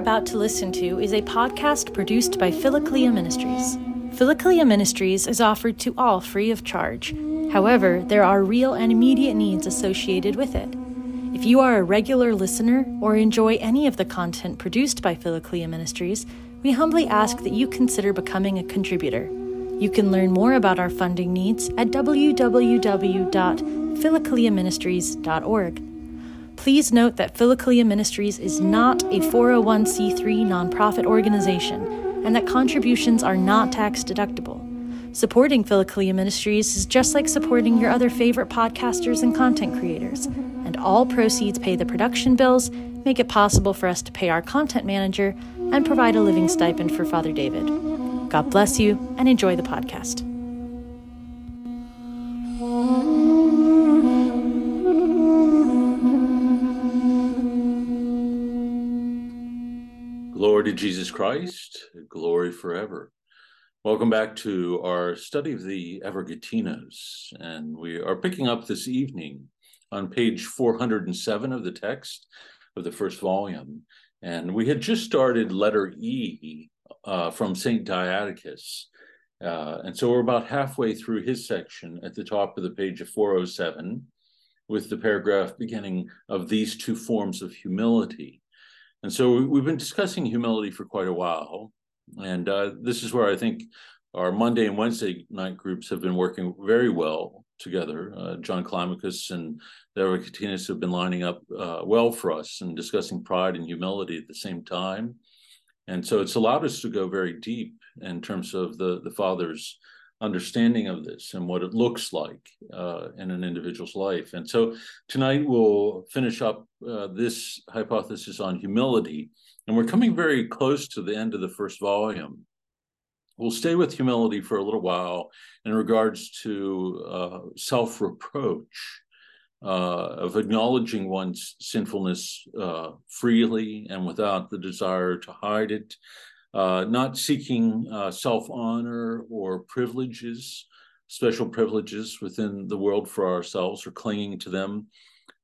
about to listen to is a podcast produced by Philokalia Ministries. Philokalia Ministries is offered to all free of charge. However, there are real and immediate needs associated with it. If you are a regular listener or enjoy any of the content produced by Philokalia Ministries, we humbly ask that you consider becoming a contributor. You can learn more about our funding needs at www.philokaliaministries.org. Please note that Philokalia Ministries is not a 401c3 nonprofit organization and that contributions are not tax deductible. Supporting Philokalia Ministries is just like supporting your other favorite podcasters and content creators, and all proceeds pay the production bills, make it possible for us to pay our content manager, and provide a living stipend for Father David. God bless you and enjoy the podcast. Glory to Jesus Christ, glory forever. Welcome back to our study of the Evergetinos, and we are picking up this evening on page 407 of the text of the first volume. And we had just started letter E uh, from St. Diadochus. Uh, and so we're about halfway through his section at the top of the page of 407 with the paragraph beginning of these two forms of humility. And so we've been discussing humility for quite a while. And uh, this is where I think our Monday and Wednesday night groups have been working very well together. Uh, John Climacus and Evergetinos have been lining up uh, well for us and discussing pride and humility at the same time. And so it's allowed us to go very deep in terms of the, the Father's understanding of this and what it looks like uh, in an individual's life. And so tonight we'll finish up uh, this hypothesis on humility. And we're coming very close to the end of the first volume. We'll stay with humility for a little while in regards to uh, self reproach. Uh, of acknowledging one's sinfulness uh, freely and without the desire to hide it, uh, not seeking uh, self honor or privileges, special privileges within the world for ourselves or clinging to them,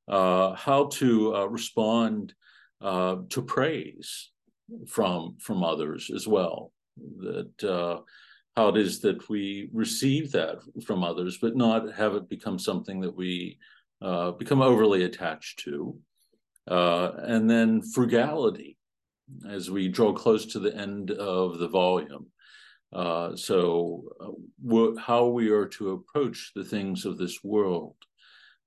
uh, how to uh, respond uh, to praise from from others as well. That how it is that we receive that from others, but not have it become something that we become overly attached to. and then frugality, as we draw close to the end of the volume. Uh, so, uh, how we are to approach the things of this world.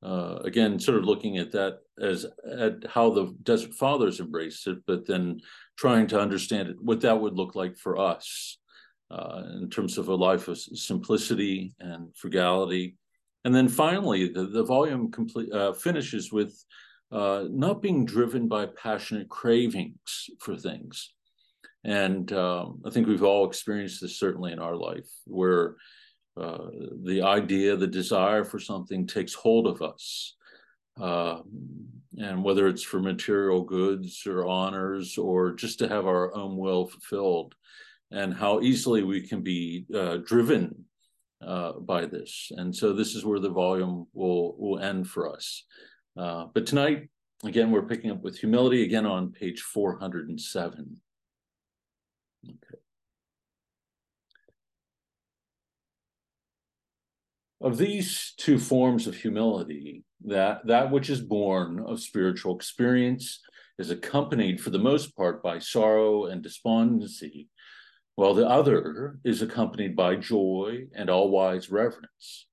Uh, again, sort of looking at that as at how the Desert Fathers embraced it, but then trying to understand it, what that would look like for us uh, in terms of a life of simplicity and frugality. And then finally, the, the volume complete, uh, finishes with uh, not being driven by passionate cravings for things. And um, I think we've all experienced this certainly in our life, where uh, the idea, the desire for something takes hold of us. Uh, and whether it's for material goods or honors or just to have our own will fulfilled, and how easily we can be uh, driven uh, by this. And so this is where the volume will will end for us. Uh, but tonight, again, we're picking up with humility again on page 407. Okay. Of these two forms of humility, that that which is born of spiritual experience is accompanied for the most part by sorrow and despondency, while the other is accompanied by joy and all wise reverence.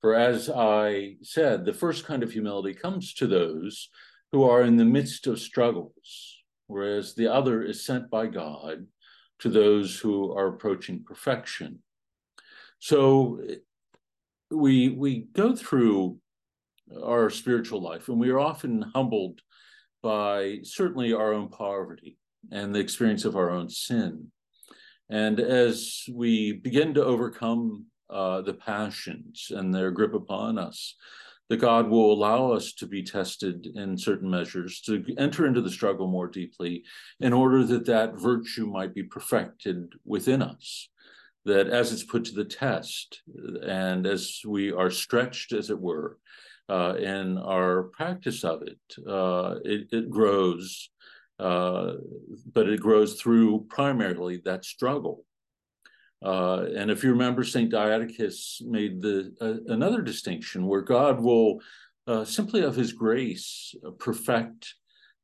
For as I said, the first kind of humility comes to those who are in the midst of struggles, whereas the other is sent by God to those who are approaching perfection. So we we go through our spiritual life and we are often humbled by certainly our own poverty and the experience of our own sin. And as we begin to overcome uh, the passions and their grip upon us, that God will allow us to be tested in certain measures, to enter into the struggle more deeply, in order that that virtue might be perfected within us. That as it's put to the test, and as we are stretched, as it were, uh, in our practice of it, uh, it, it grows uh, but it grows through primarily that struggle. Uh, and if you remember, St. Diadochus made the uh, another distinction where God will uh, simply of his grace perfect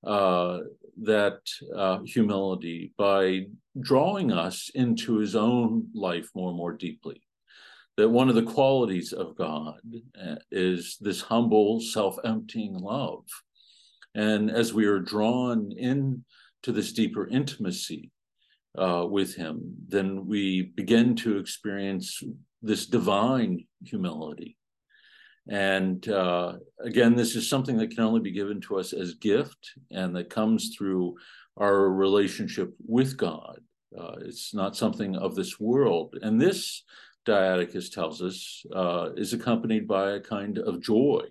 uh, that uh, humility by drawing us into his own life more and more deeply. That one of the qualities of God uh, is this humble, self emptying love. And as we are drawn in to this deeper intimacy uh, with him, then we begin to experience this divine humility and uh, again, this is something that can only be given to us as gift and that comes through our relationship with God. Uh, it's not something of this world. And this, Diadochus tells us, uh, is accompanied by a kind of joy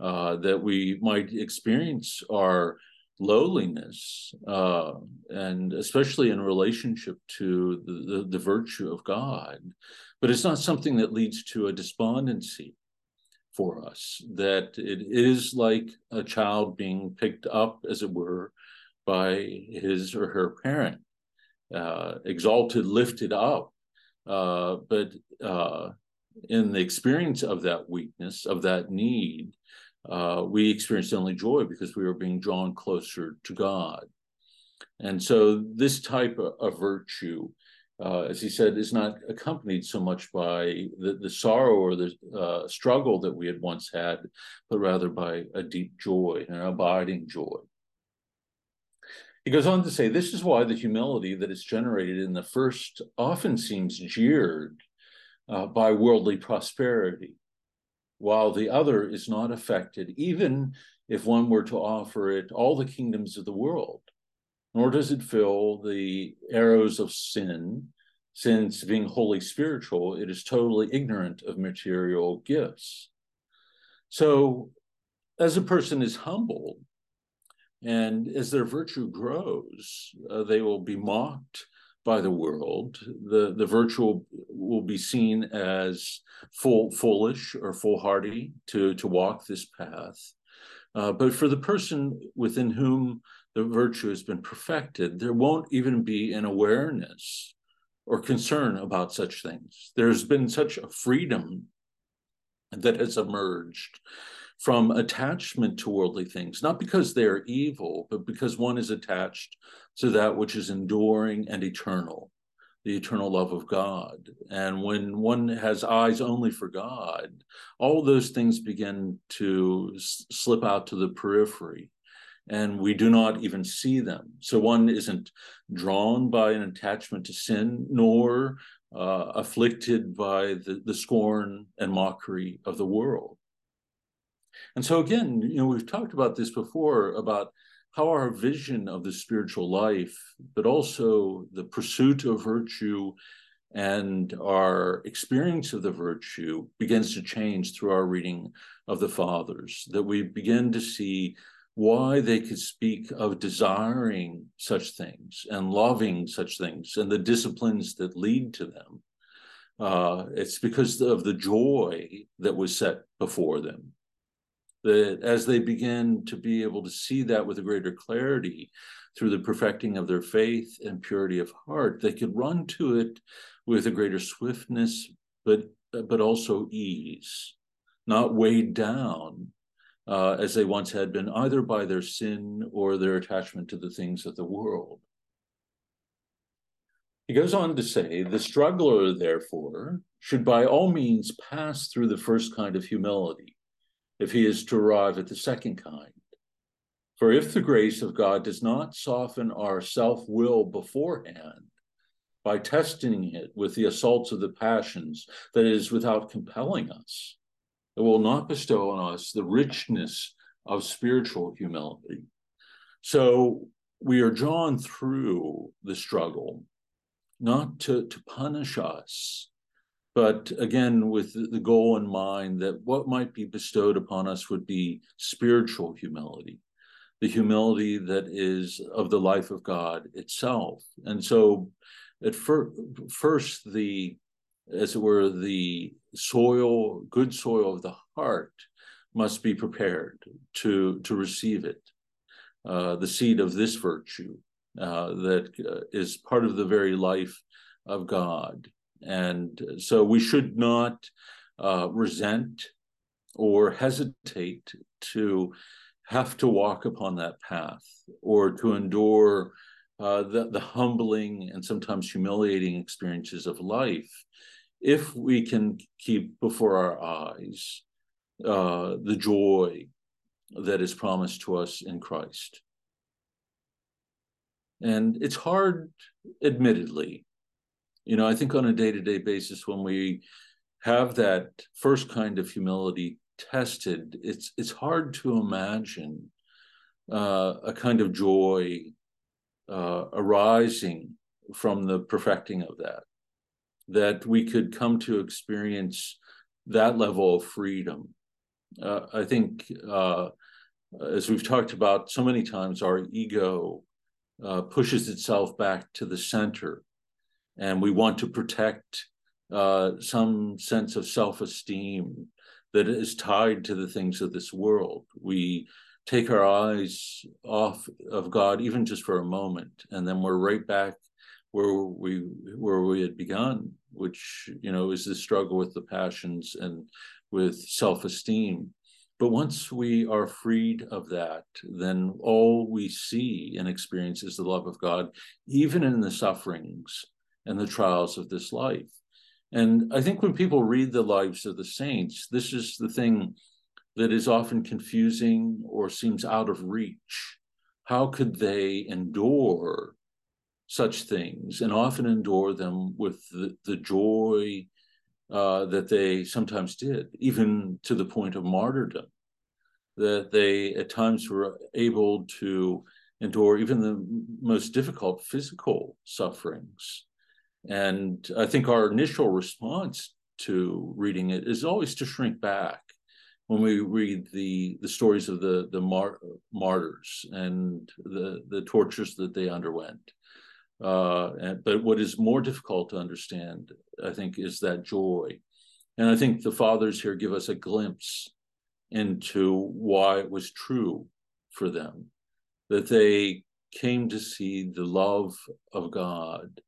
uh, that we might experience our lowliness, uh, and especially in relationship to the, the, the virtue of God. But it's not something that leads to a despondency for us, that it is like a child being picked up, as it were, by his or her parent, uh, exalted, lifted up. Uh, but uh, in the experience of that weakness, of that need, uh, we experienced only joy because we were being drawn closer to God. And so, this type of, of virtue uh, as he said, is not accompanied so much by the, the sorrow or the uh, struggle that we had once had, but rather by a deep joy, an abiding joy. He goes on to say, This is why the humility that is generated in the first often seems jeered uh, by worldly prosperity, while the other is not affected, even if one were to offer it all the kingdoms of the world nor does it fill the arrows of sin, since being wholly spiritual, it is totally ignorant of material gifts. So, as a person is humbled, and as their virtue grows, uh, they will be mocked by the world. The, the virtue will, will be seen as full, foolish or foolhardy to, to walk this path. Uh, but for the person within whom the virtue has been perfected, there won't even be an awareness or concern about such things. There's been such a freedom that has emerged from attachment to worldly things, not because they're evil, but because one is attached to that which is enduring and eternal, the eternal love of God. And when one has eyes only for God, all those things begin to s- slip out to the periphery and we do not even see them. So one isn't drawn by an attachment to sin, nor uh, afflicted by the, the scorn and mockery of the world. And so again, you know, we've talked about this before about how our vision of the spiritual life, but also the pursuit of virtue and our experience of the virtue begins to change through our reading of the fathers, that we begin to see why they could speak of desiring such things and loving such things and the disciplines that lead to them. Uh, it's because of the joy that was set before them. That as they begin to be able to see that with a greater clarity through the perfecting of their faith and purity of heart, they could run to it with a greater swiftness, but but also ease, not weighed down uh, as they once had been, either by their sin or their attachment to the things of the world. He goes on to say the struggler, therefore, should by all means pass through the first kind of humility if he is to arrive at the second kind. For if the grace of God does not soften our self will beforehand, by testing it with the assaults of the passions, that is, without compelling us, it will not bestow on us the richness of spiritual humility. So we are drawn through the struggle, not to, to punish us, but again, with the goal in mind that what might be bestowed upon us would be spiritual humility, the humility that is of the life of God itself. And so, at fir- first, the as it were, the soil, good soil of the heart must be prepared to, to receive it. uh, the seed of this virtue uh, that uh, is part of the very life of God. And so we should not uh, resent or hesitate to have to walk upon that path or to endure uh, the, the humbling and sometimes humiliating experiences of life if we can keep before our eyes uh, the joy that is promised to us in Christ. And it's hard, admittedly. You know, I think on a day to day basis, when we have that first kind of humility tested, it's it's hard to imagine uh, a kind of joy uh, arising from the perfecting of that, that we could come to experience that level of freedom. Uh, I think, uh, as we've talked about so many times, our ego uh, pushes itself back to the center, and we want to protect uh, some sense of self esteem that is tied to the things of this world. We take our eyes off of God even just for a moment, and then we're right back where we where we had begun, which you know is the struggle with the passions and with self-esteem. But once we are freed of that, then all we see and experience is the love of God, even in the sufferings and the trials of this life. And I think when people read the lives of the saints, this is the thing that is often confusing or seems out of reach. How could they endure such things and often endure them with the, the joy uh, that they sometimes did, even to the point of martyrdom? That they at times were able to endure even the most difficult physical sufferings. And I think our initial response to reading it is always to shrink back when we read the the stories of the the mar- martyrs and the the tortures that they underwent. Uh, and, but what is more difficult to understand, I think, is that joy. And I think the fathers here give us a glimpse into why it was true for them that they came to see the love of God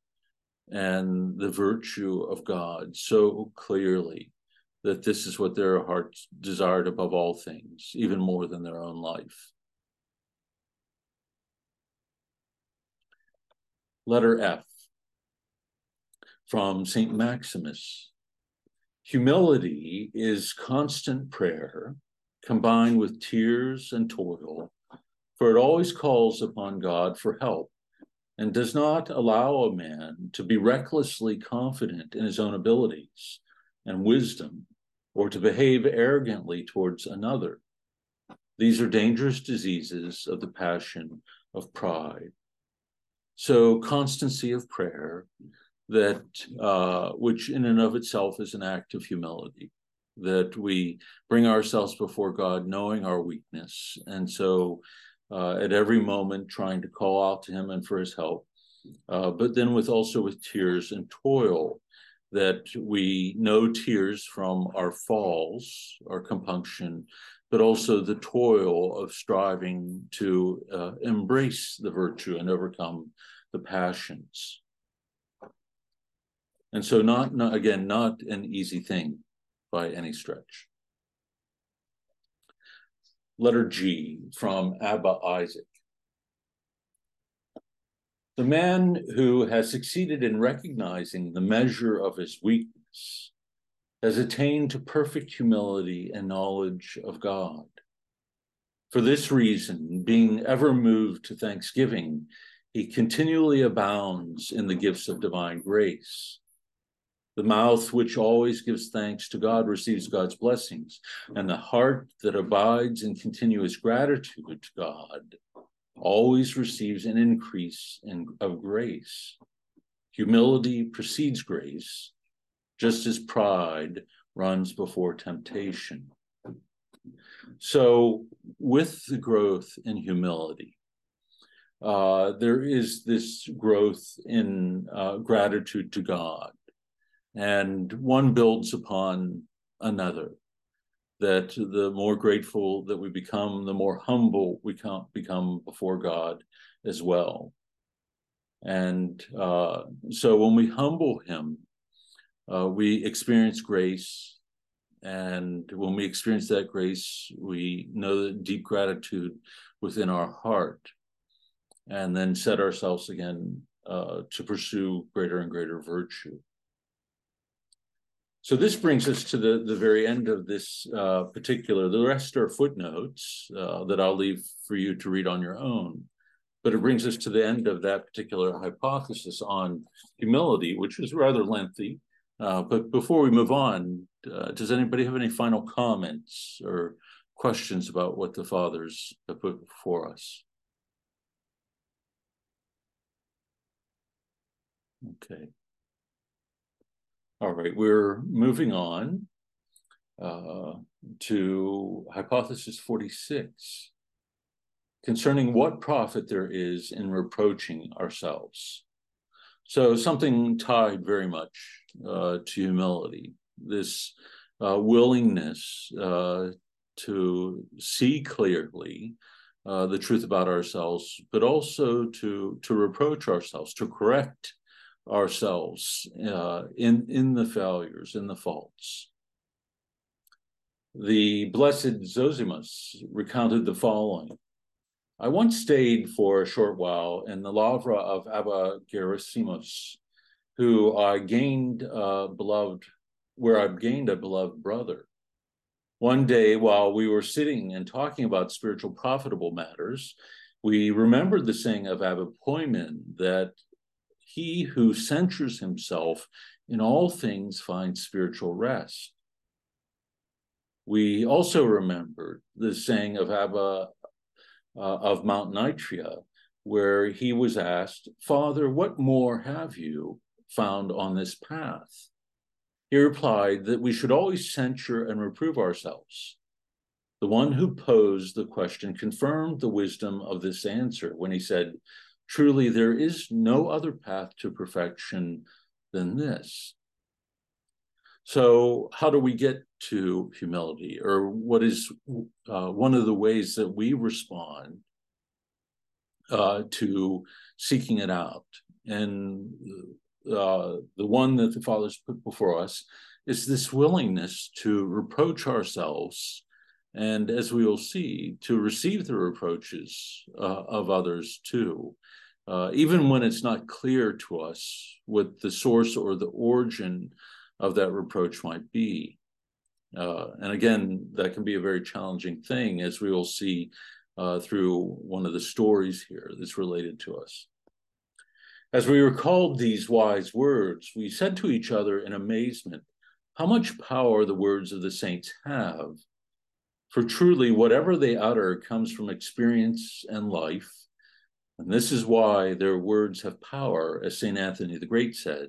and the virtue of God so clearly that this is what their hearts desired above all things, even more than their own life. Letter F from St. Maximus. Humility is constant prayer combined with tears and toil, for it always calls upon God for help and does not allow a man to be recklessly confident in his own abilities and wisdom or to behave arrogantly towards another. These are dangerous diseases of the passion of pride. So, constancy of prayer, that uh, which in and of itself is an act of humility, that we bring ourselves before God knowing our weakness. And so, uh, at every moment, trying to call out to Him and for His help, uh, but then with also with tears and toil that we know tears from our falls, our compunction, but also the toil of striving to uh, embrace the virtue and overcome the passions. And so, not, not again, not an easy thing by any stretch. Letter G from Abba Isaac. The man who has succeeded in recognizing the measure of his weakness has attained to perfect humility and knowledge of God. For this reason, being ever moved to thanksgiving, he continually abounds in the gifts of divine grace. The mouth which always gives thanks to God receives God's blessings, and the heart that abides in continuous gratitude to God always receives an increase in, of grace. Humility precedes grace, just as pride runs before temptation. So, with the growth in humility, uh, there is this growth in uh, gratitude to God, and one builds upon another. that the more grateful that we become, the more humble we become before God as well. And uh, so when we humble Him, uh, we experience grace. And when we experience that grace, we know the deep gratitude within our heart, and then set ourselves again uh, to pursue greater and greater virtue. So this brings us to the, the very end of this uh, particular, the rest are footnotes uh, that I'll leave for you to read on your own. But it brings us to the end of that particular hypothesis on humility, which was rather lengthy. Uh, but before we move on, uh, does anybody have any final comments or questions about what the fathers have put before us? Okay. All right, we're moving on uh, to hypothesis 46 concerning what profit there is in reproaching ourselves. So, something tied very much uh, to humility, this uh, willingness uh, to see clearly uh, the truth about ourselves, but also to, to reproach ourselves, to correct ourselves uh, in in the failures, in the faults. The blessed Zosimus recounted the following. I once stayed for a short while in the lavra of Abba Gerasimus, who I gained a beloved, where I gained a beloved brother. One day, while we were sitting and talking about spiritual profitable matters, we remembered the saying of Abba Poimen that he who censures himself in all things finds spiritual rest. We also remembered the saying of Abba uh, of Mount Nitria, where he was asked, Father, what more have you found on this path? He replied that we should always censure and reprove ourselves. The one who posed the question confirmed the wisdom of this answer when he said, Truly, there is no other path to perfection than this. So, how do we get to humility? Or what is uh, one of the ways that we respond uh, to seeking it out? And uh, the one that the fathers put before us is this willingness to reproach ourselves and as we will see, to receive the reproaches uh, of others too, uh, even when it's not clear to us what the source or the origin of that reproach might be. Uh, and again, that can be a very challenging thing, as we will see uh, through one of the stories here that's related to us. As we recalled these wise words, we said to each other in amazement, how much power the words of the saints have for truly, whatever they utter comes from experience and life. And this is why their words have power, as St. Anthony the Great said,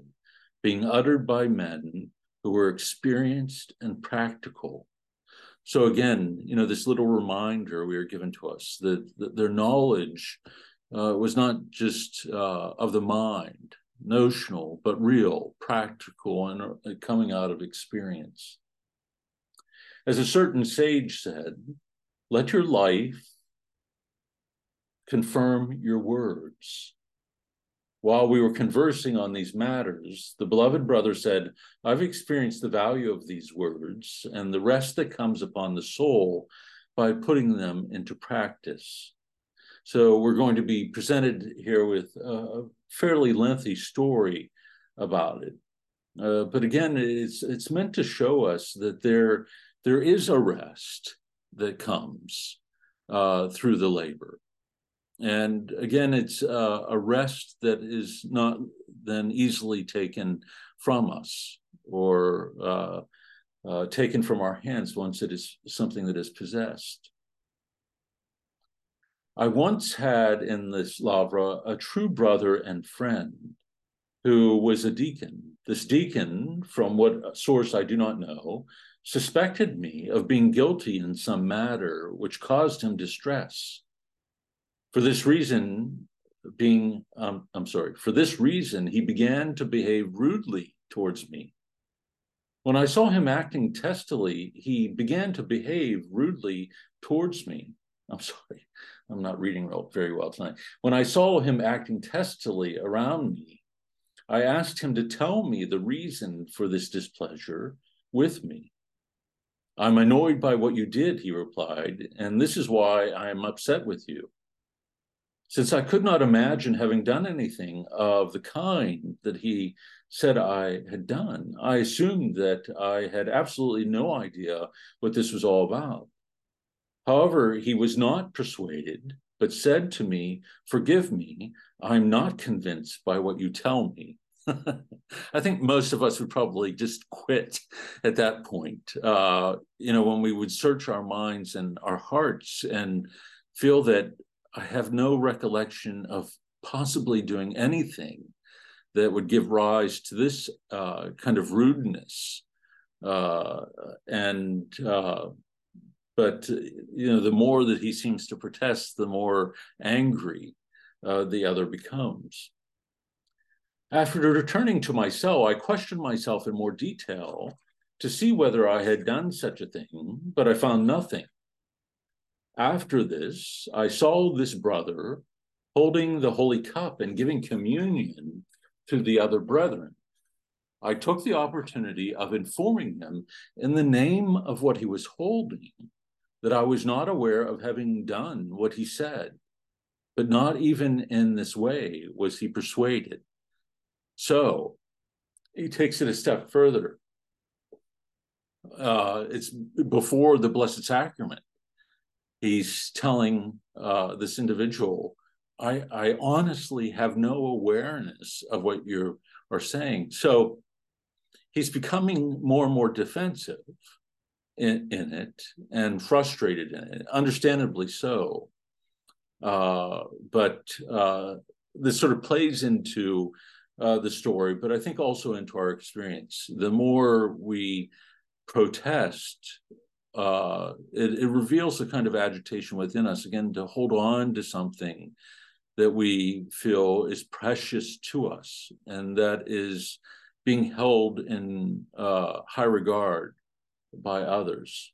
being uttered by men who were experienced and practical. So, again, you know, this little reminder we are given to us that, that their knowledge uh, was not just uh, of the mind, notional, but real, practical, and uh, coming out of experience. As a certain sage said, let your life confirm your words. While we were conversing on these matters, the beloved brother said, I've experienced the value of these words and the rest that comes upon the soul by putting them into practice. So we're going to be presented here with a fairly lengthy story about it. Uh, but again, it's it's meant to show us that there there is a rest that comes uh, through the labor. And again, it's uh, a rest that is not then easily taken from us or uh, uh, taken from our hands once it is something that is possessed. I once had in this lavra a true brother and friend who was a deacon. This deacon, from what source I do not know, suspected me of being guilty in some matter which caused him distress. For this reason, being, um, I'm sorry, for this reason, he began to behave rudely towards me. When I saw him acting testily, he began to behave rudely towards me. I'm sorry, I'm not reading very well tonight. When I saw him acting testily around me, I asked him to tell me the reason for this displeasure with me. I'm annoyed by what you did, he replied, and this is why I am upset with you. Since I could not imagine having done anything of the kind that he said I had done, I assumed that I had absolutely no idea what this was all about. However, he was not persuaded, but said to me, Forgive me, I'm not convinced by what you tell me. I think most of us would probably just quit at that point. Uh, you know, when we would search our minds and our hearts and feel that I have no recollection of possibly doing anything that would give rise to this uh, kind of rudeness. Uh, and uh, but you know, the more that he seems to protest, the more angry uh, the other becomes. After returning to my cell, I questioned myself in more detail to see whether I had done such a thing, but I found nothing. After this, I saw this brother holding the Holy Cup and giving communion to the other brethren. I took the opportunity of informing him in the name of what he was holding that I was not aware of having done what he said, but not even in this way was he persuaded. So he takes it a step further. Uh, it's before the Blessed Sacrament he's telling uh, this individual, I, I honestly have no awareness of what you are saying. So he's becoming more and more defensive in, in it and frustrated in it, understandably so. Uh, but uh, this sort of plays into uh, the story, but I think also into our experience. The more we protest uh, it, it reveals a kind of agitation within us again to hold on to something that we feel is precious to us and that is being held in uh, high regard by others.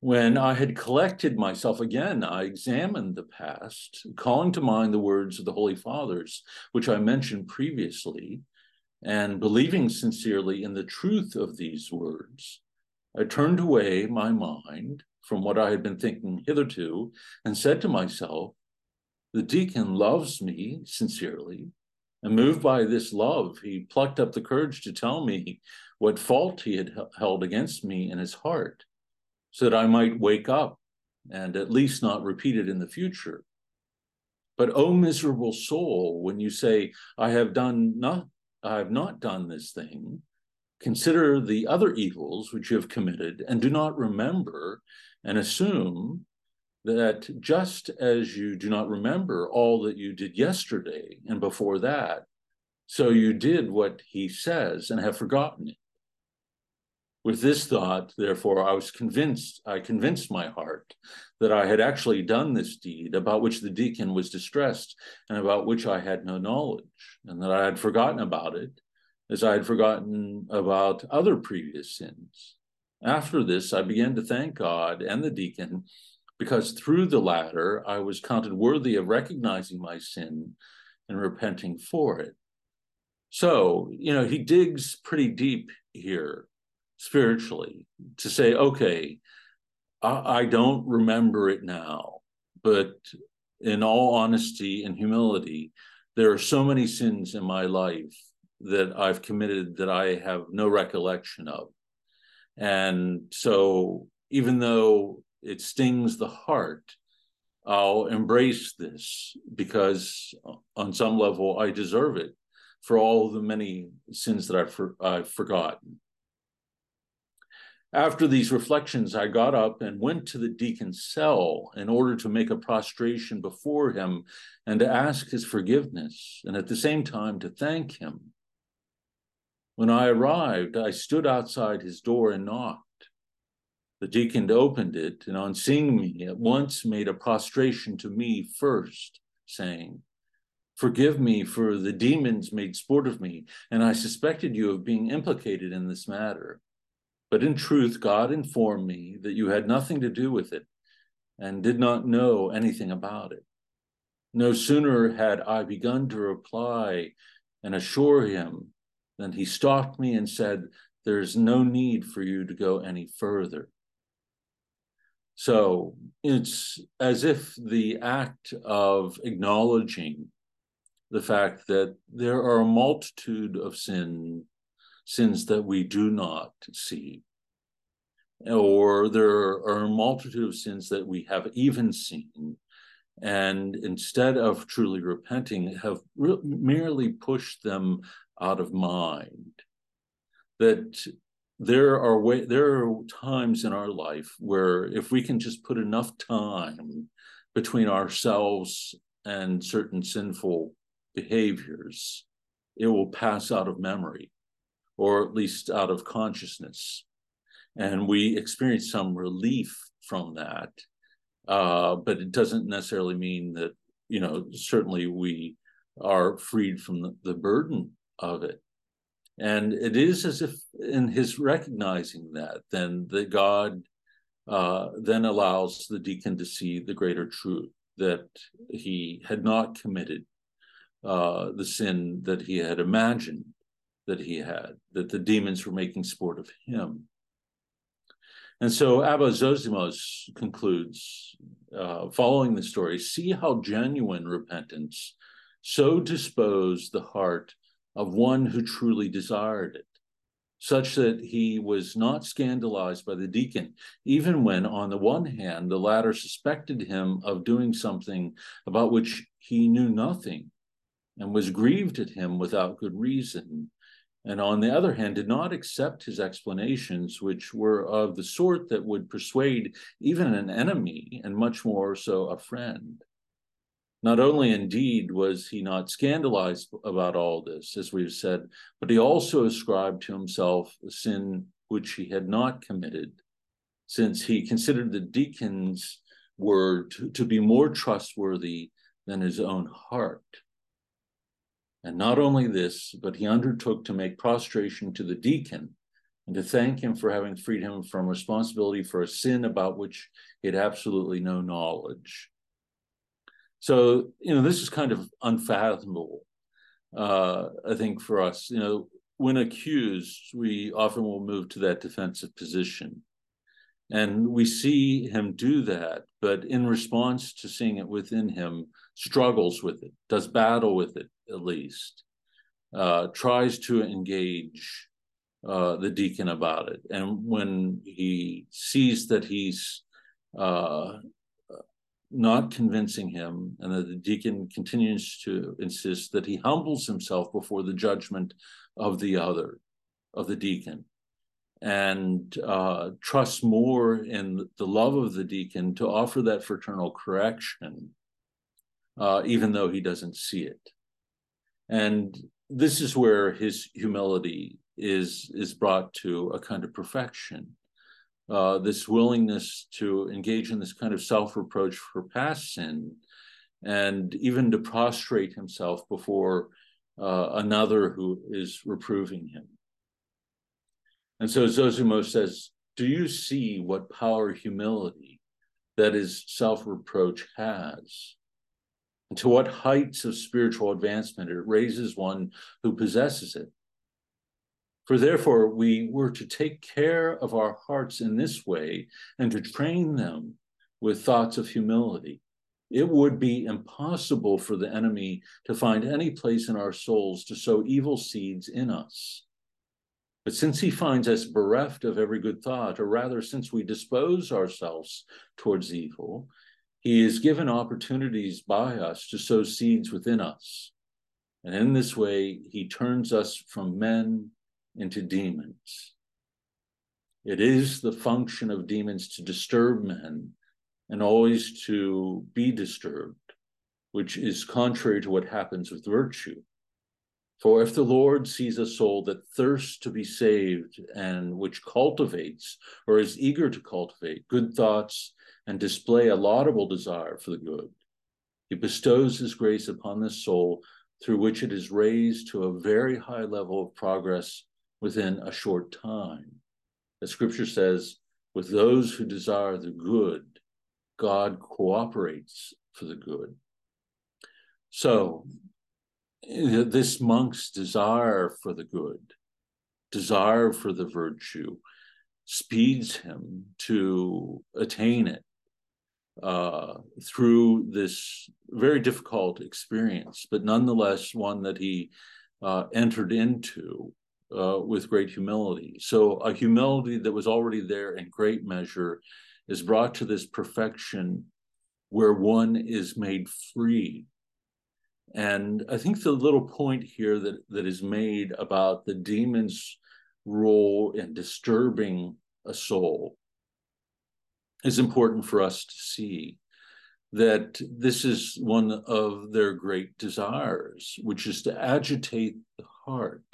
When mm. I had collected myself again, I examined the past, calling to mind the words of the Holy Fathers, which I mentioned previously, and believing sincerely in the truth of these words, I turned away my mind from what I had been thinking hitherto and said to myself, The deacon loves me sincerely. And moved by this love, he plucked up the courage to tell me what fault he had held against me in his heart, so that I might wake up and at least not repeat it in the future. But, O oh, miserable soul, when you say, I have done not, I have not done this thing, Consider the other evils which you have committed and do not remember and assume that just as you do not remember all that you did yesterday and before that, so you did what he says and have forgotten it. With this thought, therefore, I was convinced, I convinced my heart that I had actually done this deed about which the deacon was distressed and about which I had no knowledge, and that I had forgotten about it as I had forgotten about other previous sins. After this, I began to thank God and the deacon because through the latter, I was counted worthy of recognizing my sin and repenting for it. So, you know, he digs pretty deep here spiritually to say, okay, I, I don't remember it now, but in all honesty and humility, there are so many sins in my life that I've committed that I have no recollection of. And so, even though it stings the heart, I'll embrace this because, on some level, I deserve it for all the many sins that I've, for, I've forgotten. After these reflections, I got up and went to the deacon's cell in order to make a prostration before him and to ask his forgiveness, and at the same time to thank him when I arrived, I stood outside his door and knocked. The deacon opened it, and on seeing me, at once made a prostration to me first, saying, Forgive me, for the demons made sport of me, and I suspected you of being implicated in this matter. But in truth, God informed me that you had nothing to do with it and did not know anything about it. No sooner had I begun to reply and assure him than he stopped me and said, There's no need for you to go any further. So it's as if the act of acknowledging the fact that there are a multitude of sin, sins that we do not see, or there are a multitude of sins that we have even seen, and instead of truly repenting, have re- merely pushed them out of mind. That there are way, there are times in our life where if we can just put enough time between ourselves and certain sinful behaviors, it will pass out of memory or at least out of consciousness. And we experience some relief from that. Uh, but it doesn't necessarily mean that, you know, certainly we are freed from the, the burden of it. And it is as if in his recognizing that, then that God uh, then allows the deacon to see the greater truth that he had not committed uh, the sin that he had imagined that he had, that the demons were making sport of him. And so Abba Zosimos concludes, uh, following the story, see how genuine repentance so disposed the heart of one who truly desired it, such that he was not scandalized by the deacon, even when, on the one hand, the latter suspected him of doing something about which he knew nothing and was grieved at him without good reason, and on the other hand, did not accept his explanations, which were of the sort that would persuade even an enemy, and much more so a friend. Not only indeed was he not scandalized about all this, as we've said, but he also ascribed to himself a sin which he had not committed, since he considered the deacons were to, to be more trustworthy than his own heart. And not only this, but he undertook to make prostration to the deacon and to thank him for having freed him from responsibility for a sin about which he had absolutely no knowledge. So, you know, this is kind of unfathomable, uh, I think, for us. You know, when accused, we often will move to that defensive position. And we see him do that, but in response to seeing it within him, struggles with it, does battle with it at least, uh, tries to engage uh, the deacon about it. And when he sees that he's uh, not convincing him, and that the deacon continues to insist that he humbles himself before the judgment of the other, of the deacon, and uh, trusts more in the love of the deacon to offer that fraternal correction, uh, even though he doesn't see it. And this is where his humility is is brought to a kind of perfection. Uh, this willingness to engage in this kind of self-reproach for past sin, and even to prostrate himself before uh, another who is reproving him. And so Zosimo says, Do you see what power humility, that is, self reproach, has? And to what heights of spiritual advancement it raises one who possesses it? For therefore, we were to take care of our hearts in this way and to train them with thoughts of humility. It would be impossible for the enemy to find any place in our souls to sow evil seeds in us. But since he finds us bereft of every good thought, or rather, since we dispose ourselves towards evil, he is given opportunities by us to sow seeds within us. And in this way, he turns us from men into demons. It is the function of demons to disturb men and always to be disturbed, which is contrary to what happens with virtue. For if the Lord sees a soul that thirsts to be saved and which cultivates or is eager to cultivate good thoughts and display a laudable desire for the good, He bestows his grace upon this soul through which it is raised to a very high level of progress within a short time. As scripture says, with those who desire the good, God cooperates for the good. So, this monk's desire for the good, desire for the virtue, speeds him to attain it uh, through this very difficult experience, but nonetheless one that he uh, entered into uh, with great humility. So, a humility that was already there in great measure is brought to this perfection where one is made free. And I think the little point here that, that is made about the demon's role in disturbing a soul is important for us to see that this is one of their great desires, which is to agitate the heart,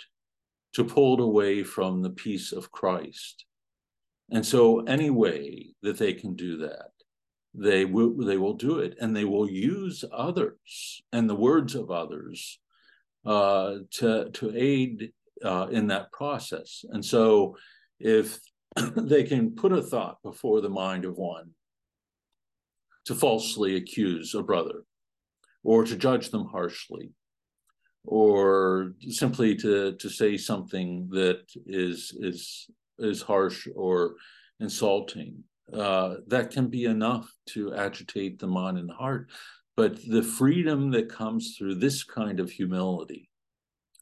to pull it away from the peace of Christ. And so, any way that they can do that, they will they will do it, and they will use others and the words of others uh, to to aid uh, in that process. And so, if they can put a thought before the mind of one to falsely accuse a brother or to judge them harshly or simply to to say something that is is is harsh or insulting. Uh, that can be enough to agitate the mind and heart but the freedom that comes through this kind of humility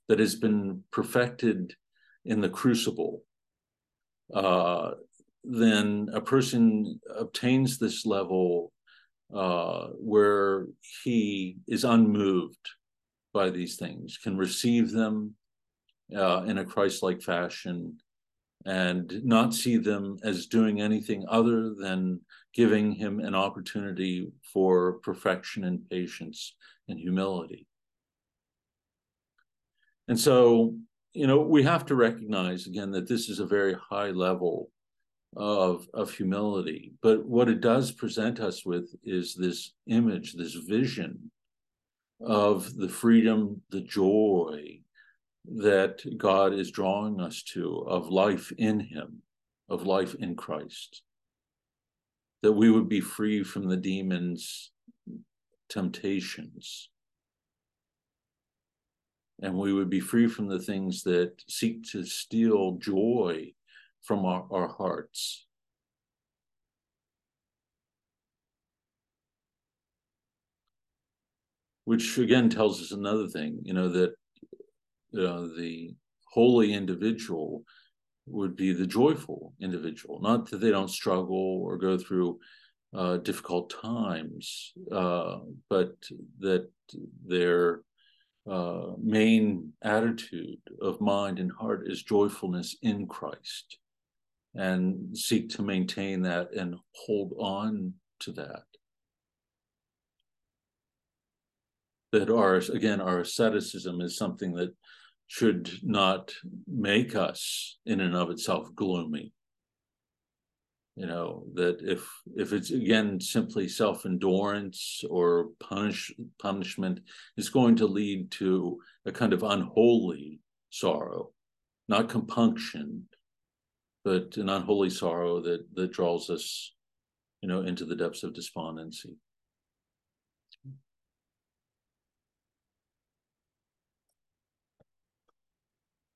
that has been perfected in the crucible uh, then a person obtains this level uh, where he is unmoved by these things, can receive them uh, in a Christ like fashion, and not see them as doing anything other than giving him an opportunity for perfection and patience and humility. And so you know, we have to recognize again that this is a very high level of of humility. But what it does present us with is this image, this vision of the freedom, the joy that God is drawing us to of life in Him, of life in Christ. That we would be free from the demon's temptations and we would be free from the things that seek to steal joy from our, our hearts. Which again tells us another thing, you know, that uh, the holy individual would be the joyful individual, not that they don't struggle or go through uh, difficult times, uh, but that they're uh, main attitude of mind and heart is joyfulness in Christ and seek to maintain that and hold on to that. That our, again, our asceticism is something that should not make us in and of itself gloomy you know that if if it's again simply self-endurance or punish punishment is going to lead to a kind of unholy sorrow not compunction but an unholy sorrow that that draws us you know into the depths of despondency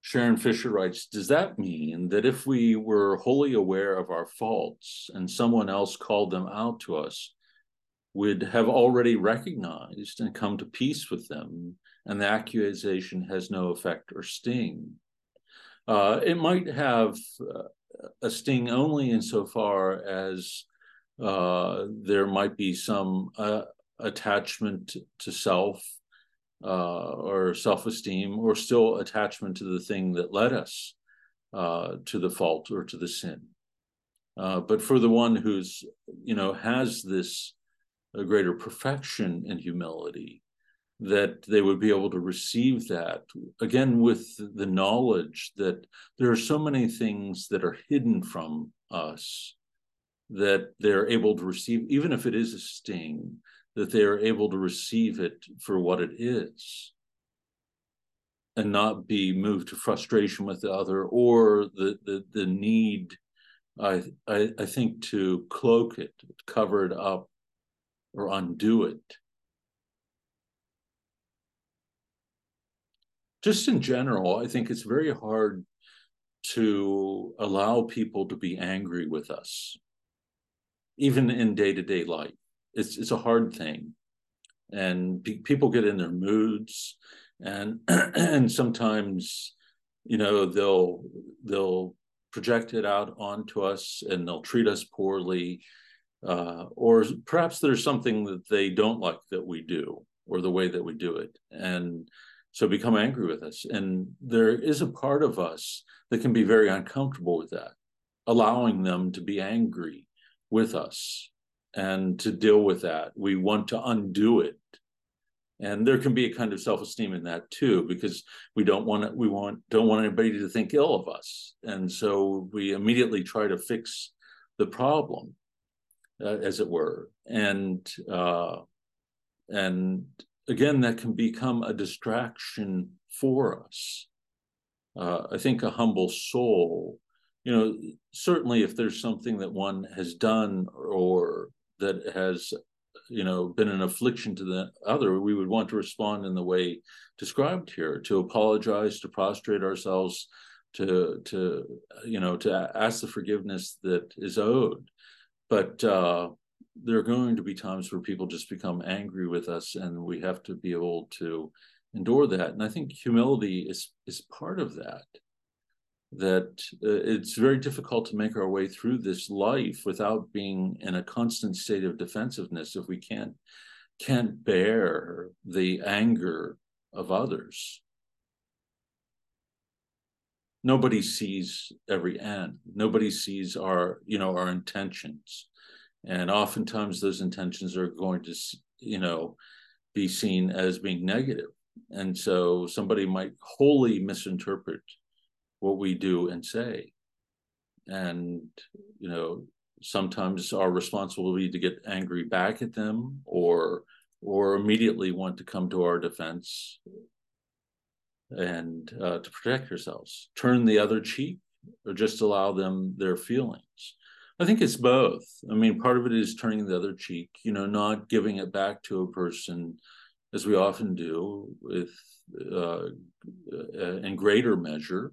Sharon Fisher writes Does that mean that if we were wholly aware of our faults and someone else called them out to us, we'd have already recognized and come to peace with them, and the accusation has no effect or sting? Uh, it might have uh, a sting only insofar as uh, there might be some uh, attachment to self uh, or self-esteem or still attachment to the thing that led us uh, to the fault or to the sin. Uh, but for the one who's, you know, has this greater perfection and humility, that they would be able to receive that again with the knowledge that there are so many things that are hidden from us that they're able to receive, even if it is a sting, that they are able to receive it for what it is and not be moved to frustration with the other or the the, the need I, I i think to cloak it cover it up or undo it. Just in general i think it's very hard to allow people to be angry with us even in day-to-day life it's it's a hard thing. And pe- people get in their moods and and sometimes you know they'll they'll project it out onto us and they'll treat us poorly uh, or perhaps there's something that they don't like that we do or the way that we do it. And so become angry with us. And there is a part of us that can be very uncomfortable with that allowing them to be angry with us and to deal with that. We want to undo it. And there can be a kind of self-esteem in that too because we don't want to, we want don't want anybody to think ill of us. And so we immediately try to fix the problem uh, as it were. And uh, and again that can become a distraction for us. Uh, i think a humble soul you know certainly if there's something that one has done or that has you know been an affliction to the other we would want to respond in the way described here to apologize to prostrate ourselves to to you know to ask the forgiveness that is owed. But uh there are going to be times where people just become angry with us and we have to be able to endure that. And i think humility is is part of that that uh, it's very difficult to make our way through this life without being in a constant state of defensiveness if we can't can't bear the anger of others. Nobody sees every end. Nobody sees our you know our intentions. And oftentimes those intentions are going to you know be seen as being negative. And so somebody might wholly misinterpret what we do and say. And, you know, sometimes our response will be to get angry back at them or or immediately want to come to our defense and uh, to protect ourselves. Turn the other cheek or just allow them their feelings. I think it's both. I mean part of it is turning the other cheek you know not giving it back to a person as we often do with uh, uh in greater measure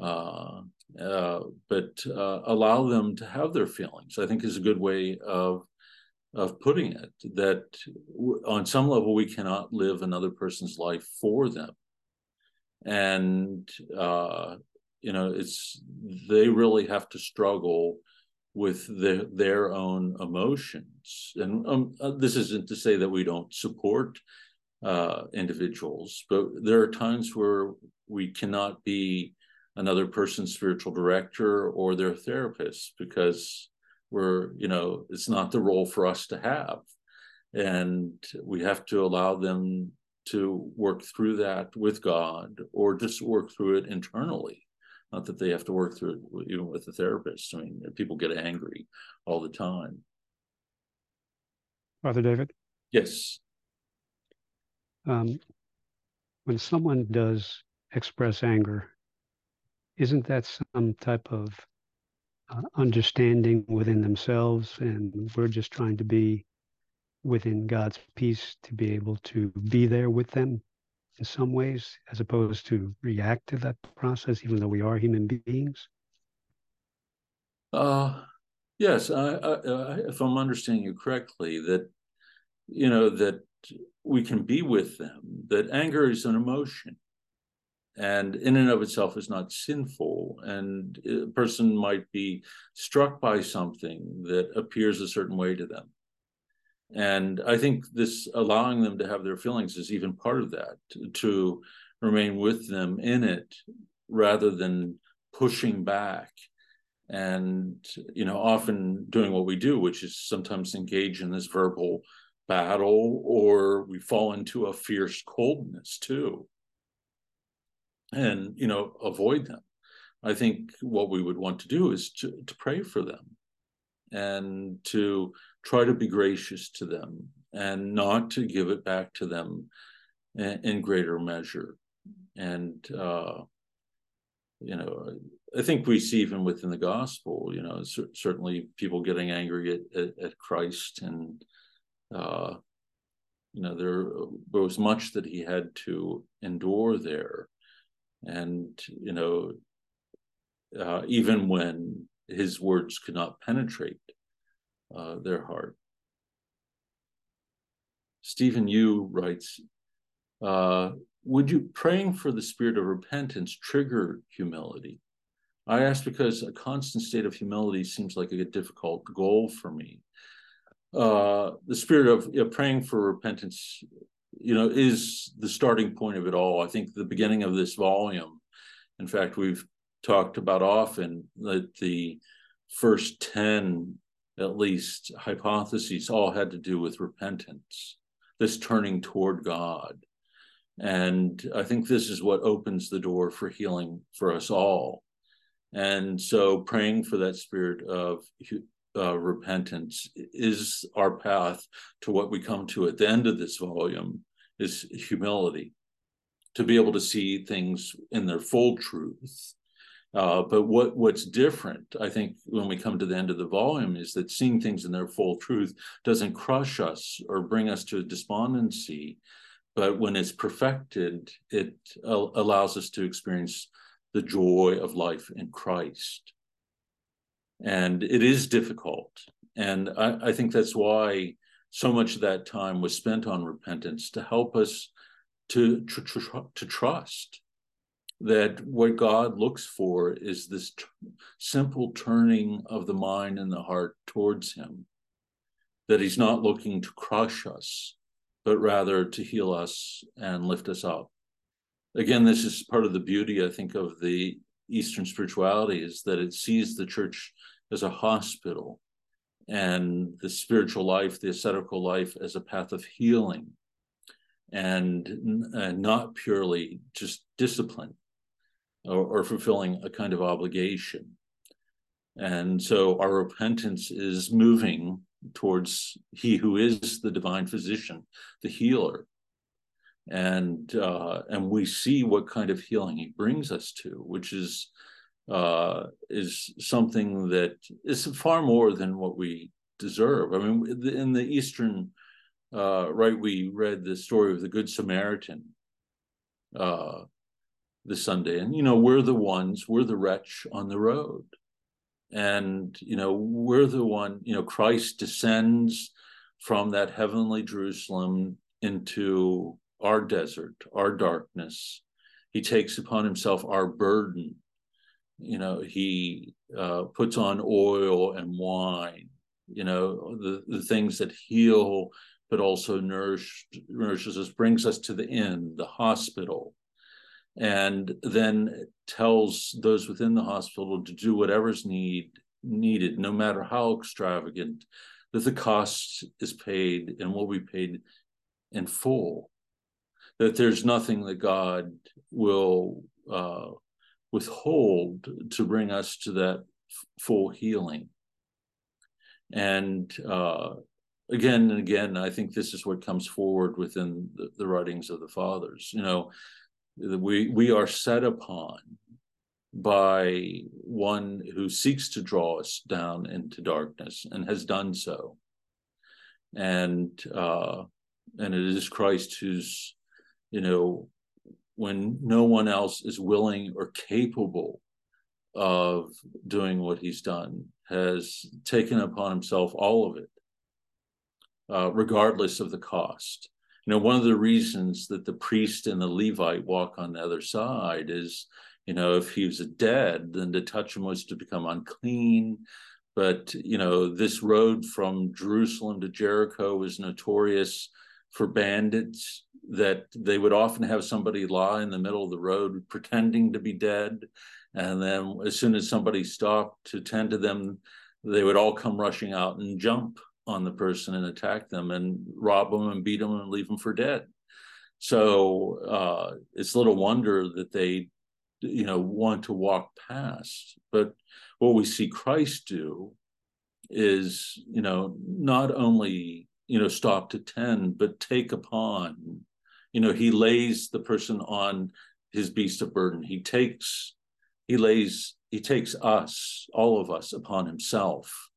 uh, uh, but uh, allow them to have their feelings. I think is a good way of of putting it. That on some level we cannot live another person's life for them, and uh, you know it's they really have to struggle with the, their own emotions. And um, uh, this isn't to say that we don't support individuals, but there are times where we cannot be another person's spiritual director or their therapist because we're you know it's not the role for us to have. And we have to allow them to work through that with god or just work through it internally. Not that they have to work through it even with the therapist. I mean people get angry all the time. Father david? Yes. Um, when someone does express anger isn't that some type of uh, understanding within themselves? And we're just trying to be within god's peace to be able to be there with them in some ways as opposed to react to that process even though we are human beings. Uh yes I, I, if i'm understanding you correctly that you know that we can be with them that anger is an emotion and in and of itself is not sinful. And a person might be struck by something that appears a certain way to them. And i think this allowing them to have their feelings is even part of that to, remain with them in it rather than pushing back and you know often doing what we do which is sometimes engage in this verbal battle or we fall into a fierce coldness too and you know avoid them i think what we would want to do is to, to pray for them and to try to be gracious to them and not to give it back to them in, greater measure. And, uh, you know, I think we see even within the gospel, you know, c- certainly people getting angry at, at, at Christ and, uh, you know, there was much that he had to endure there. And, you know, uh, even when his words could not penetrate uh, their heart. Stephen Yu writes, uh, would you praying for the spirit of repentance trigger humility? I ask because a constant state of humility seems like a difficult goal for me. Uh, the spirit of you know, praying for repentance, you know, is the starting point of it all. I think the beginning of this volume, in fact, we've talked about often that the first 10, at least, hypotheses all had to do with repentance, this turning toward God. And I think this is what opens the door for healing for us all. And so praying for that spirit of uh, repentance is our path to what we come to at the end of this volume is humility to be able to see things in their full truth uh, but what what's different, I think, when we come to the end of the volume, is that seeing things in their full truth doesn't crush us or bring us to despondency, but when it's perfected, it uh, allows us to experience the joy of life in Christ. And it is difficult, and I, I think that's why so much of that time was spent on repentance to help us to to, to trust that what God looks for is this t- simple turning of the mind and the heart towards Him. That He's not looking to crush us, but rather to heal us and lift us up. Again, this is part of the beauty, I think, of the Eastern spirituality is that it sees the church as a hospital and the spiritual life, the ascetical life, as a path of healing and, and not purely just discipline or, or fulfilling a kind of obligation. And so our repentance is moving towards He who is the divine physician, the healer. And uh, and we see what kind of healing He brings us to, which is uh, is something that is far more than what we deserve. I mean, in the Eastern uh, rite, we read the story of the Good Samaritan, uh, the Sunday. And, you know, we're the ones, we're the wretch on the road. And, you know, we're the one, you know, Christ descends from that heavenly Jerusalem into our desert, our darkness. He takes upon himself our burden. You know, he uh, puts on oil and wine, you know, the, the things that heal, but also nourish, nourishes us, brings us to the inn, the hospital, and then tells those within the hospital to do whatever's need needed, no matter how extravagant, that the cost is paid and will be paid in full. That there's nothing that God will uh, withhold to bring us to that full healing. And uh, again and again, I think this is what comes forward within the, the writings of the fathers. You know, we we are set upon by one who seeks to draw us down into darkness and has done so and uh and it is christ who's you know when no one else is willing or capable of doing what he's done has taken upon himself all of it uh, regardless of the cost. You know one of the reasons that the priest and the levite walk on the other side is you know if he was dead then to touch him was to become unclean. But you know this road from jerusalem to jericho was notorious for bandits that they would often have somebody lie in the middle of the road pretending to be dead and then as soon as somebody stopped to tend to them they would all come rushing out and jump on the person and attack them and rob them and beat them and leave them for dead. So uh, it's little wonder that they, you know, want to walk past. But what we see Christ do is, you know, not only you know, stop to tend, but take upon. You know, he lays the person on his beast of burden. He takes, he lays, he takes us, all of us, upon himself,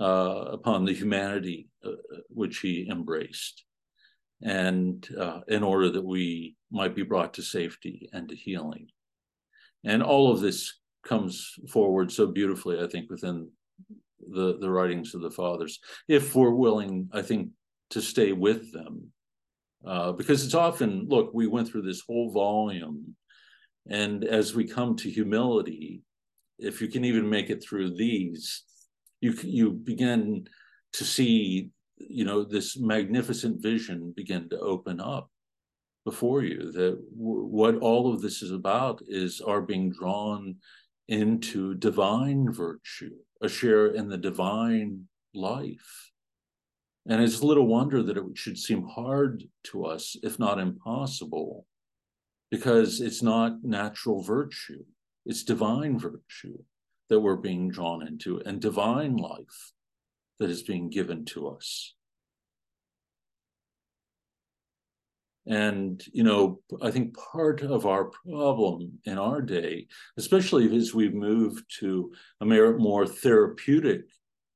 uh, upon the humanity uh, which he embraced, and uh, in order that we might be brought to safety and to healing. And all of this comes forward so beautifully, I think, within the the writings of the fathers if we're willing i think to stay with them. Uh, because it's often look we went through this whole volume and as we come to humility if you can even make it through these you you begin to see you know this magnificent vision begin to open up before you that w- what all of this is about is our being drawn into divine virtue a share in the divine life. And it's little wonder that it should seem hard to us, if not impossible, because it's not natural virtue, it's divine virtue that we're being drawn into, and divine life that is being given to us. And, you know, I think part of our problem in our day, especially as we've moved to a more therapeutic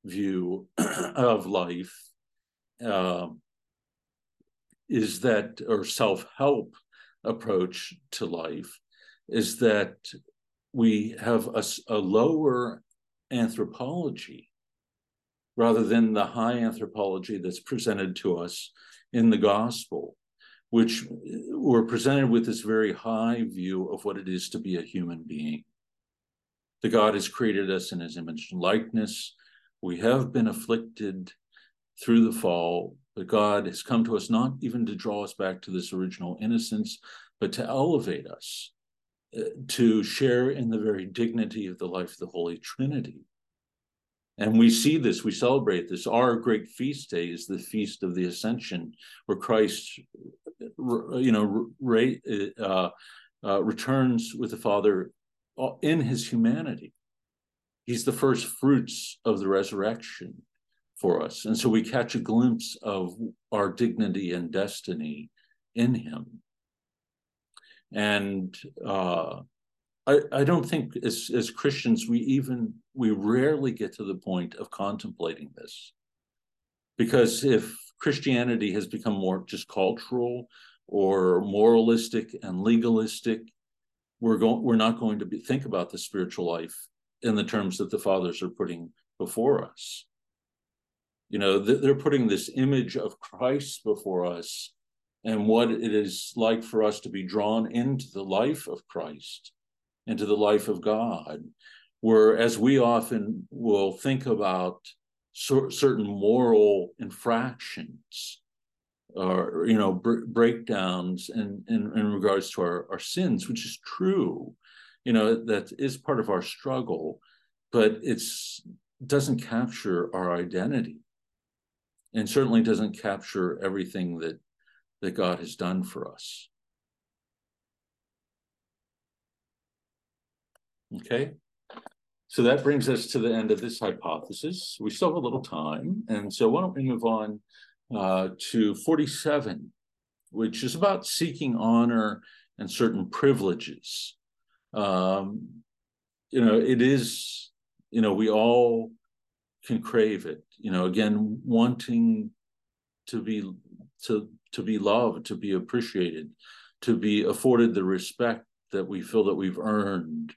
view of life, uh, is that, or self help approach to life, is that we have a, a lower anthropology rather than the high anthropology that's presented to us in the gospel which were presented with this very high view of what it is to be a human being. The God has created us in his image and likeness. We have been afflicted through the fall, but God has come to us not even to draw us back to this original innocence, but to elevate us, uh, to share in the very dignity of the life of the Holy Trinity. And we see this, we celebrate this. Our great feast day is the feast of the Ascension, where Christ you know, uh, uh, returns with the Father in his humanity. He's the first fruits of the resurrection for us. And so we catch a glimpse of our dignity and destiny in him. And uh, I, I don't think as, as Christians, we even, we rarely get to the point of contemplating this. Because if Christianity has become more just cultural or moralistic and legalistic. We're going we're not going to be, think about the spiritual life in the terms that the fathers are putting before us. You know, they're putting this image of Christ before us and what it is like for us to be drawn into the life of Christ, into the life of God, whereas we often will think about certain moral infractions or you know br- breakdowns in, in in regards to our our sins which is true you know that is part of our struggle but it's doesn't capture our identity. And certainly doesn't capture everything that that god has done for us okay so that brings us to the end of this hypothesis. We still have a little time. And so why don't we move on uh, to 47, which is about seeking honor and certain privileges. Um, you know, it is, you know, we all can crave it, you know, again, wanting to be to to be loved, to be appreciated, to be afforded the respect that we feel that we've earned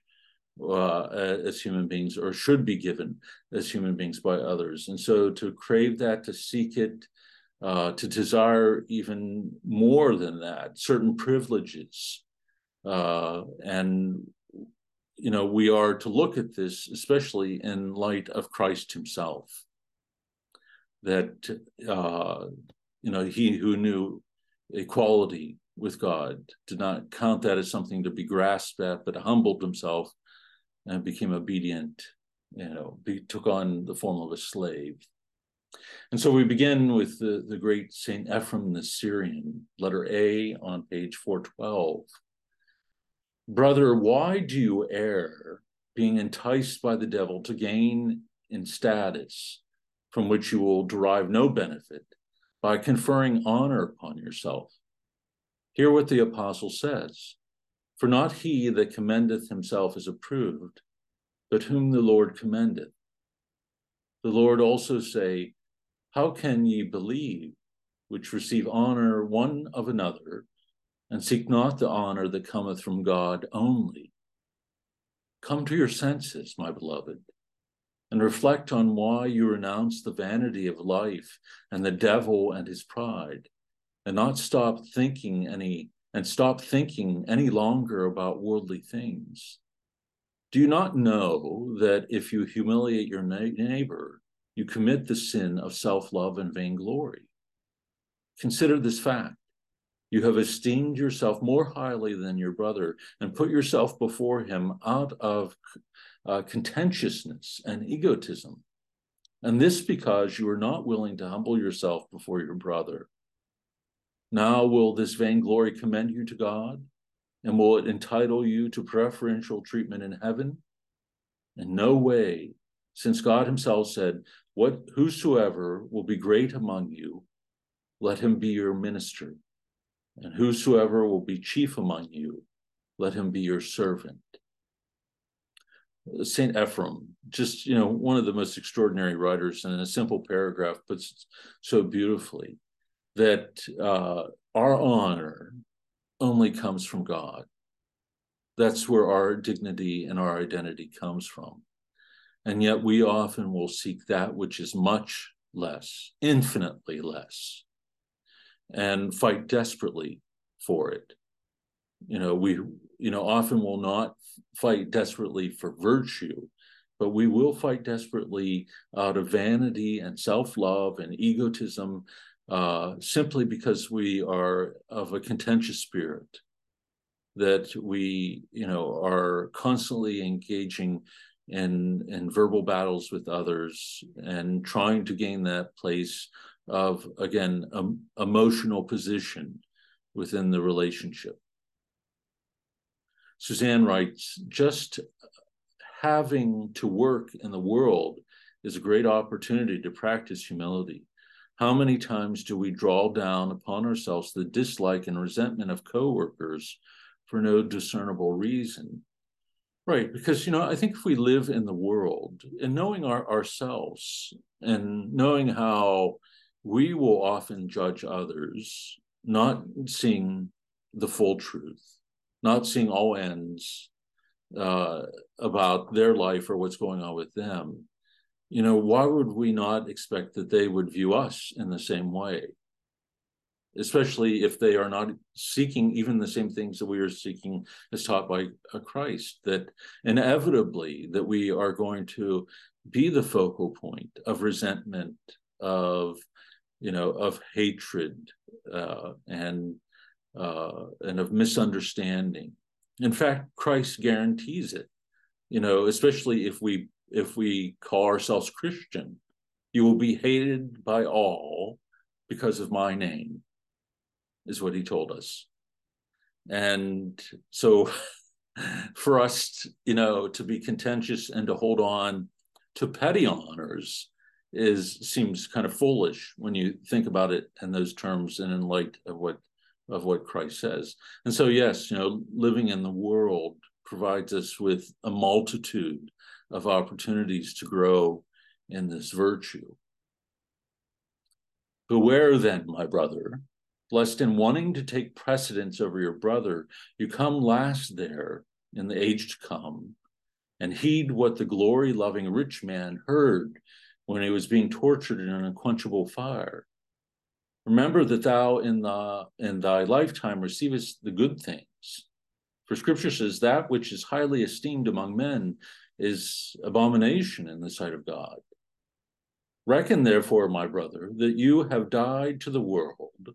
uh, as human beings or should be given as human beings by others. And so to crave that, to seek it, uh, to desire even more than that, certain privileges. Uh, and, you know, we are to look at this, especially in light of Christ himself, that, uh, you know, he who knew equality with God did not count that as something to be grasped at, but humbled himself and became obedient, you know, be, took on the form of a slave. And so we begin with the, the great Saint Ephrem the Syrian, letter A on page 412. Brother, why do you err, being enticed by the devil to gain in status from which you will derive no benefit, by conferring honor upon yourself. Hear what the apostle says For not he that commendeth himself is approved, but whom the Lord commendeth. The Lord also say, How can ye believe, which receive honor one of another, and seek not the honor that cometh from God only? Come to your senses, my beloved, and reflect on why you renounce the vanity of life and the devil and his pride, and not stop thinking any and stop thinking any longer about worldly things. Do you not know that if you humiliate your neighbor, you commit the sin of self love and vainglory? Consider this fact you have esteemed yourself more highly than your brother and put yourself before him out of uh, contentiousness and egotism. And this because you are not willing to humble yourself before your brother. Now, will this vainglory commend you to God? And will it entitle you to preferential treatment in heaven? In no way, since God Himself said, What whosoever will be great among you, let him be your minister and whosoever will be chief among you, let him be your servant. Saint Ephrem, just you know, one of the most extraordinary writers, and in a simple paragraph puts so beautifully that uh, our honor only comes from God. That's where our dignity and our identity comes from. And yet we often will seek that which is much less, infinitely less and fight desperately for it. You know, we, you know, often will not fight desperately for virtue, but we will fight desperately out of vanity and self love and egotism uh, simply because we are of a contentious spirit that we you know are constantly engaging in in verbal battles with others and trying to gain that place of again um, emotional position within the relationship. Suzanne writes just having to work in the world is a great opportunity to practice humility how many times do we draw down upon ourselves the dislike and resentment of coworkers for no discernible reason right because you know i think if we live in the world and knowing our, ourselves and knowing how we will often judge others not seeing the full truth, not seeing all ends uh, about their life or what's going on with them. You know, why would we not expect that they would view us in the same way? Especially if they are not seeking even the same things that we are seeking as taught by Christ, that inevitably that we are going to be the focal point of resentment, of you know, of hatred uh, and uh, and of misunderstanding. In fact, Christ guarantees it. You know, especially if we if we call ourselves Christian, you will be hated by all because of my name, is what he told us. And so, for us, you know, to be contentious and to hold on to petty honors is seems kind of foolish when you think about it in those terms and in light of what of what Christ says. And so yes, you know, living in the world provides us with a multitude of opportunities to grow in this virtue. Beware then, my brother, lest in wanting to take precedence over your brother, you come last there in the age to come, and heed what the glory loving rich man heard when he was being tortured in an unquenchable fire. Remember that thou in the in thy lifetime receivest the good things. For scripture says that which is highly esteemed among men is abomination in the sight of God. Reckon therefore, my brother, that you have died to the world,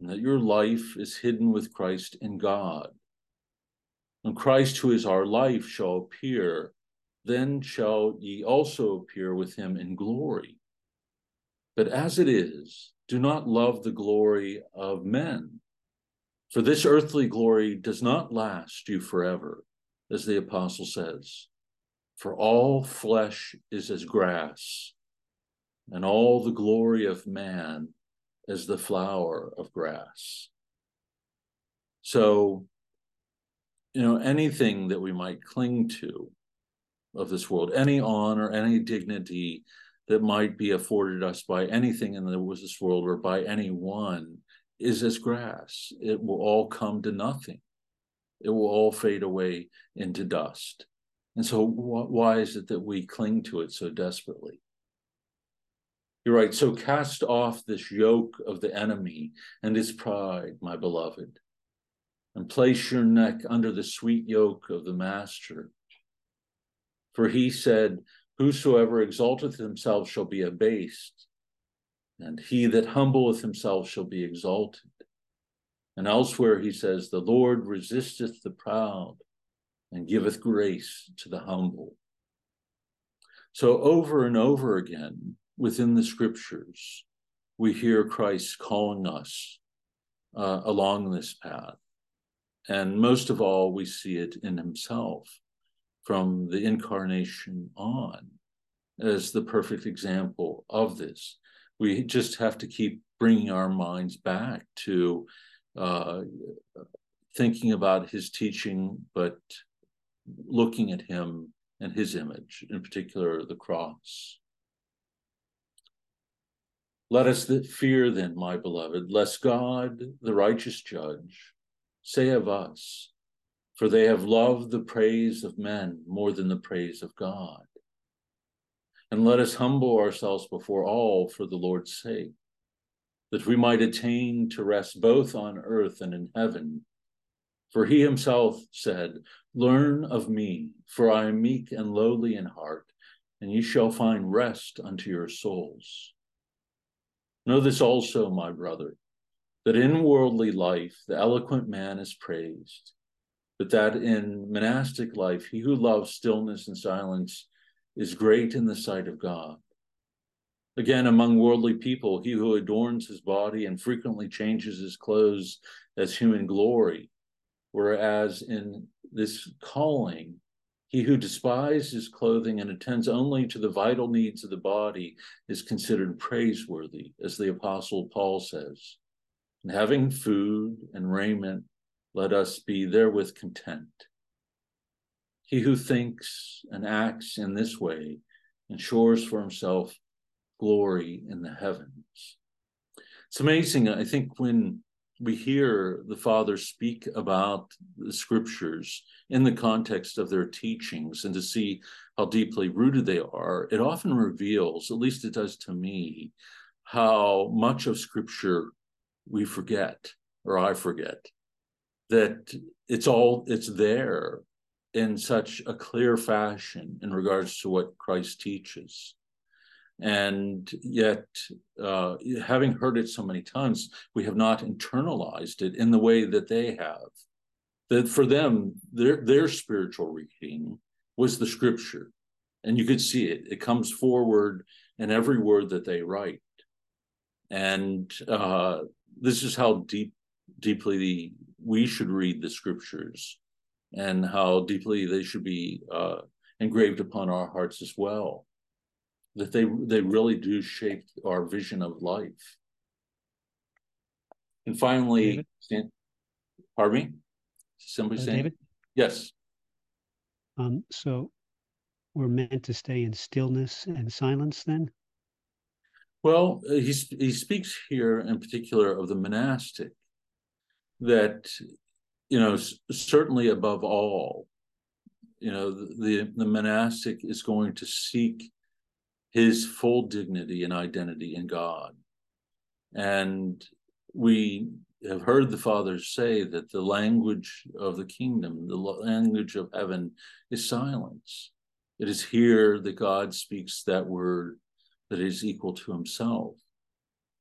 and that your life is hidden with Christ in God. When Christ, who is our life, shall appear then shall ye also appear with him in glory. But as it is, do not love the glory of men, for this earthly glory does not last you forever, as the apostle says. For all flesh is as grass, and all the glory of man as the flower of grass. So, you know, anything that we might cling to of this world, any honor, any dignity that might be afforded us by anything in this world or by anyone is as grass. It will all come to nothing. It will all fade away into dust. And so, wh- why is it that we cling to it so desperately? You're right. So, cast off this yoke of the enemy and his pride, my beloved, and place your neck under the sweet yoke of the Master. For he said, Whosoever exalteth himself shall be abased, and he that humbleth himself shall be exalted. And elsewhere he says, The Lord resisteth the proud and giveth grace to the humble. So, over and over again within the scriptures, we hear Christ calling us uh, along this path. And most of all, we see it in himself from the incarnation on as the perfect example of this. We just have to keep bringing our minds back to uh, thinking about his teaching, but looking at him and his image, in particular the cross. Let us fear then, my beloved, lest God, the righteous judge, say of us, for they have loved the praise of men more than the praise of God. And let us humble ourselves before all for the Lord's sake, that we might attain to rest both on earth and in heaven. For he himself said, Learn of me, for I am meek and lowly in heart, and ye shall find rest unto your souls. Know this also, my brother, that in worldly life the eloquent man is praised but that in monastic life, he who loves stillness and silence is great in the sight of God. Again, among worldly people, he who adorns his body and frequently changes his clothes as human glory, whereas in this calling, he who despises clothing and attends only to the vital needs of the body is considered praiseworthy, as the Apostle Paul says. And having food and raiment let us be therewith content. He who thinks and acts in this way ensures for himself glory in the heavens. It's amazing, I think, when we hear the Father speak about the scriptures in the context of their teachings and to see how deeply rooted they are, it often reveals, at least it does to me, how much of scripture we forget or I forget that it's all it's there in such a clear fashion in regards to what Christ teaches. And yet, uh, having heard it so many times, we have not internalized it in the way that they have. That for them, their their spiritual reading was the scripture, and you could see it. It comes forward in every word that they write, and uh, this is how deep deeply we should read the scriptures and how deeply they should be uh, engraved upon our hearts as well. That they they really do shape our vision of life. And finally, David? pardon me. Somebody uh, saying, David? yes. Um, so we're meant to stay in stillness and silence then. Well, he he speaks here in particular of the monastic that you know certainly above all you know the the monastic is going to seek his full dignity and identity in god. And we have heard the fathers say that the language of the kingdom the language of heaven is silence. It is here that god speaks that word that is equal to himself.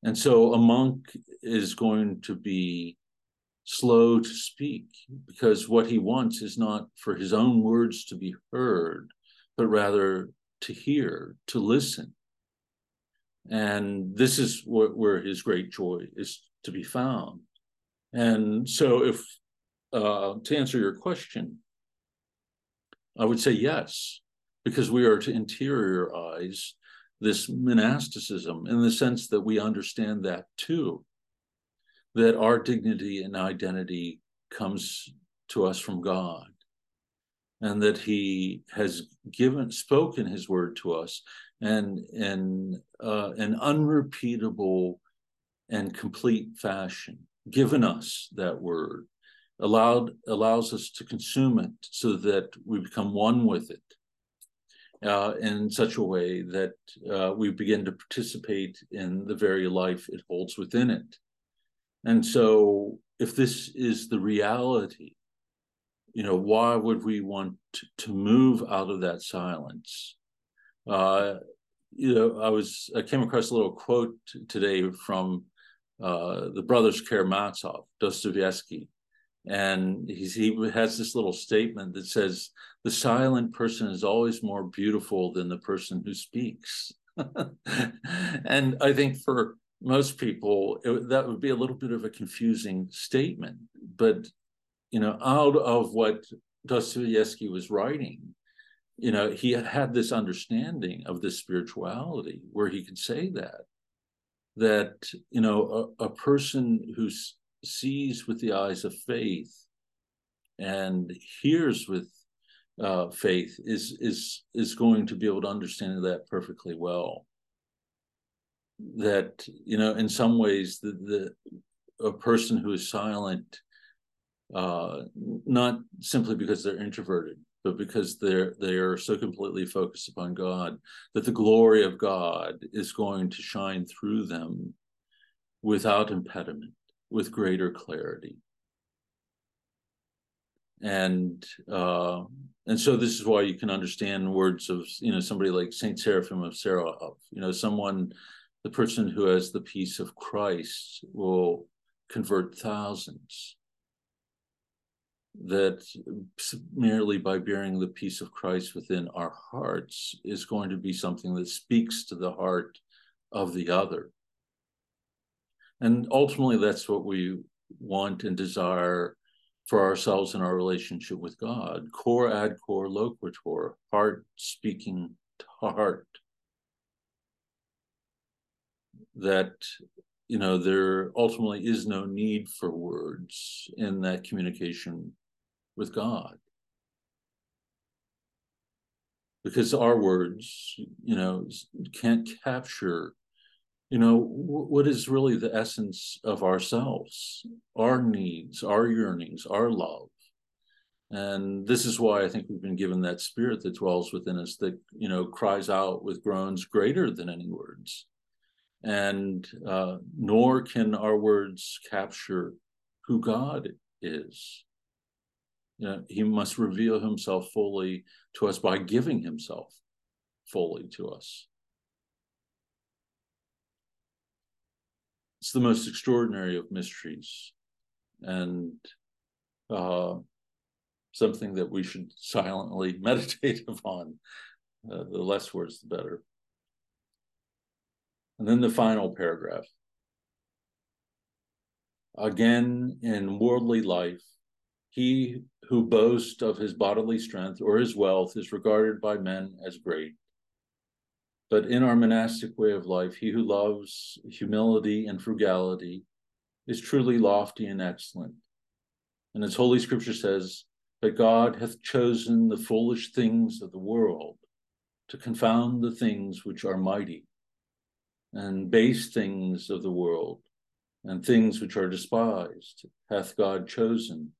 And so a monk is going to be slow to speak because what he wants is not for his own words to be heard, but rather to hear, to listen. And this is what, where his great joy is to be found. And so, if uh, to answer your question, I would say yes, because we are to interiorize this monasticism in the sense that we understand that too, that our dignity and identity comes to us from God and that he has given spoken his word to us and in uh, an unrepeatable and complete fashion given us that word allowed allows us to consume it so that we become one with it uh, in such a way that uh, we begin to participate in the very life it holds within it. And so, if this is the reality, you know, why would we want to move out of that silence? Uh, you know, I was I came across a little quote today from uh, the brothers Karamazov, Dostoevsky, and he has this little statement that says, the silent person is always more beautiful than the person who speaks. and I think for most people, it, that would be a little bit of a confusing statement. But, you know, out of what Dostoevsky was writing, you know, he had this understanding of this spirituality where he could say that, that, you know, a, a person who sees with the eyes of faith and hears with uh, faith is is is going to be able to understand that perfectly well. That you know, in some ways, the, the a person who is silent, uh, not simply because they're introverted, but because they're they are so completely focused upon God that the glory of God is going to shine through them without impediment with greater clarity. And uh, and so this is why you can understand words of you know somebody like Saint Seraphim of Sarov, you know someone, the person who has the peace of Christ will convert thousands. That merely by bearing the peace of Christ within our hearts is going to be something that speaks to the heart of the other and ultimately, that's what we want and desire for ourselves in our relationship with God. Cor ad cor loquitur, heart speaking to heart. That, you know, there ultimately is no need for words in that communication with God. Because our words, you know, can't capture you know what is really the essence of ourselves our needs our yearnings our love. And this is why i think we've been given that spirit that dwells within us that you know cries out with groans greater than any words. And uh, nor can our words capture who god is you know, he must reveal himself fully to us by giving himself fully to us it's the most extraordinary of mysteries and uh, something that we should silently meditate upon. Uh, the less words, the better. And then the final paragraph. Again, in worldly life, he who boasts of his bodily strength or his wealth is regarded by men as great. But in our monastic way of life, he who loves humility and frugality is truly lofty and excellent. And as Holy Scripture says, that God hath chosen the foolish things of the world to confound the things which are mighty, and base things of the world, and things which are despised, hath God chosen,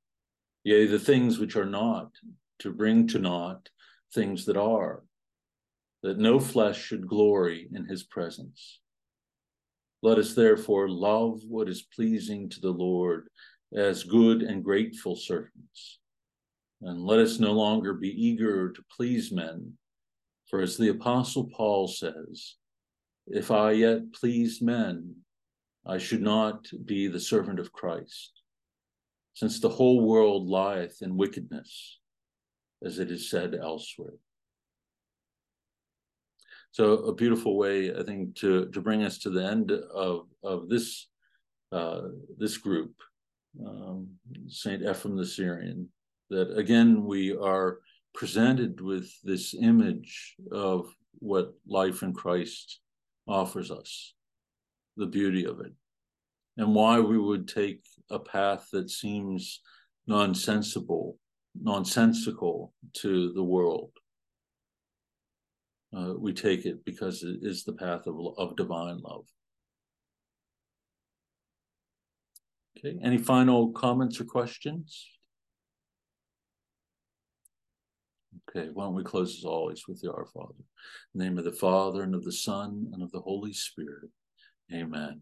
yea, the things which are not, to bring to naught things that are that no flesh should glory in his presence. Let us therefore love what is pleasing to the Lord as good and grateful servants. And let us no longer be eager to please men, for as the Apostle Paul says, if I yet pleased men, I should not be the servant of Christ, since the whole world lieth in wickedness, as it is said elsewhere. So a beautiful way, I think, to to bring us to the end of of this uh, this group, um, Saint Ephrem the Syrian. That again we are presented with this image of what life in Christ offers us, the beauty of it, and why we would take a path that seems nonsensical, nonsensical to the world. Uh, we take it because it is the path of, of divine love. Okay, any final comments or questions? Okay, why don't we close as always with the Our Father? The name of the Father, and of the Son, and of the Holy Spirit. Amen.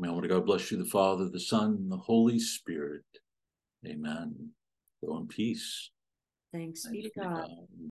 May Almighty God bless you, the Father, the Son, and the Holy Spirit. Amen. Go in peace. Thanks be to God.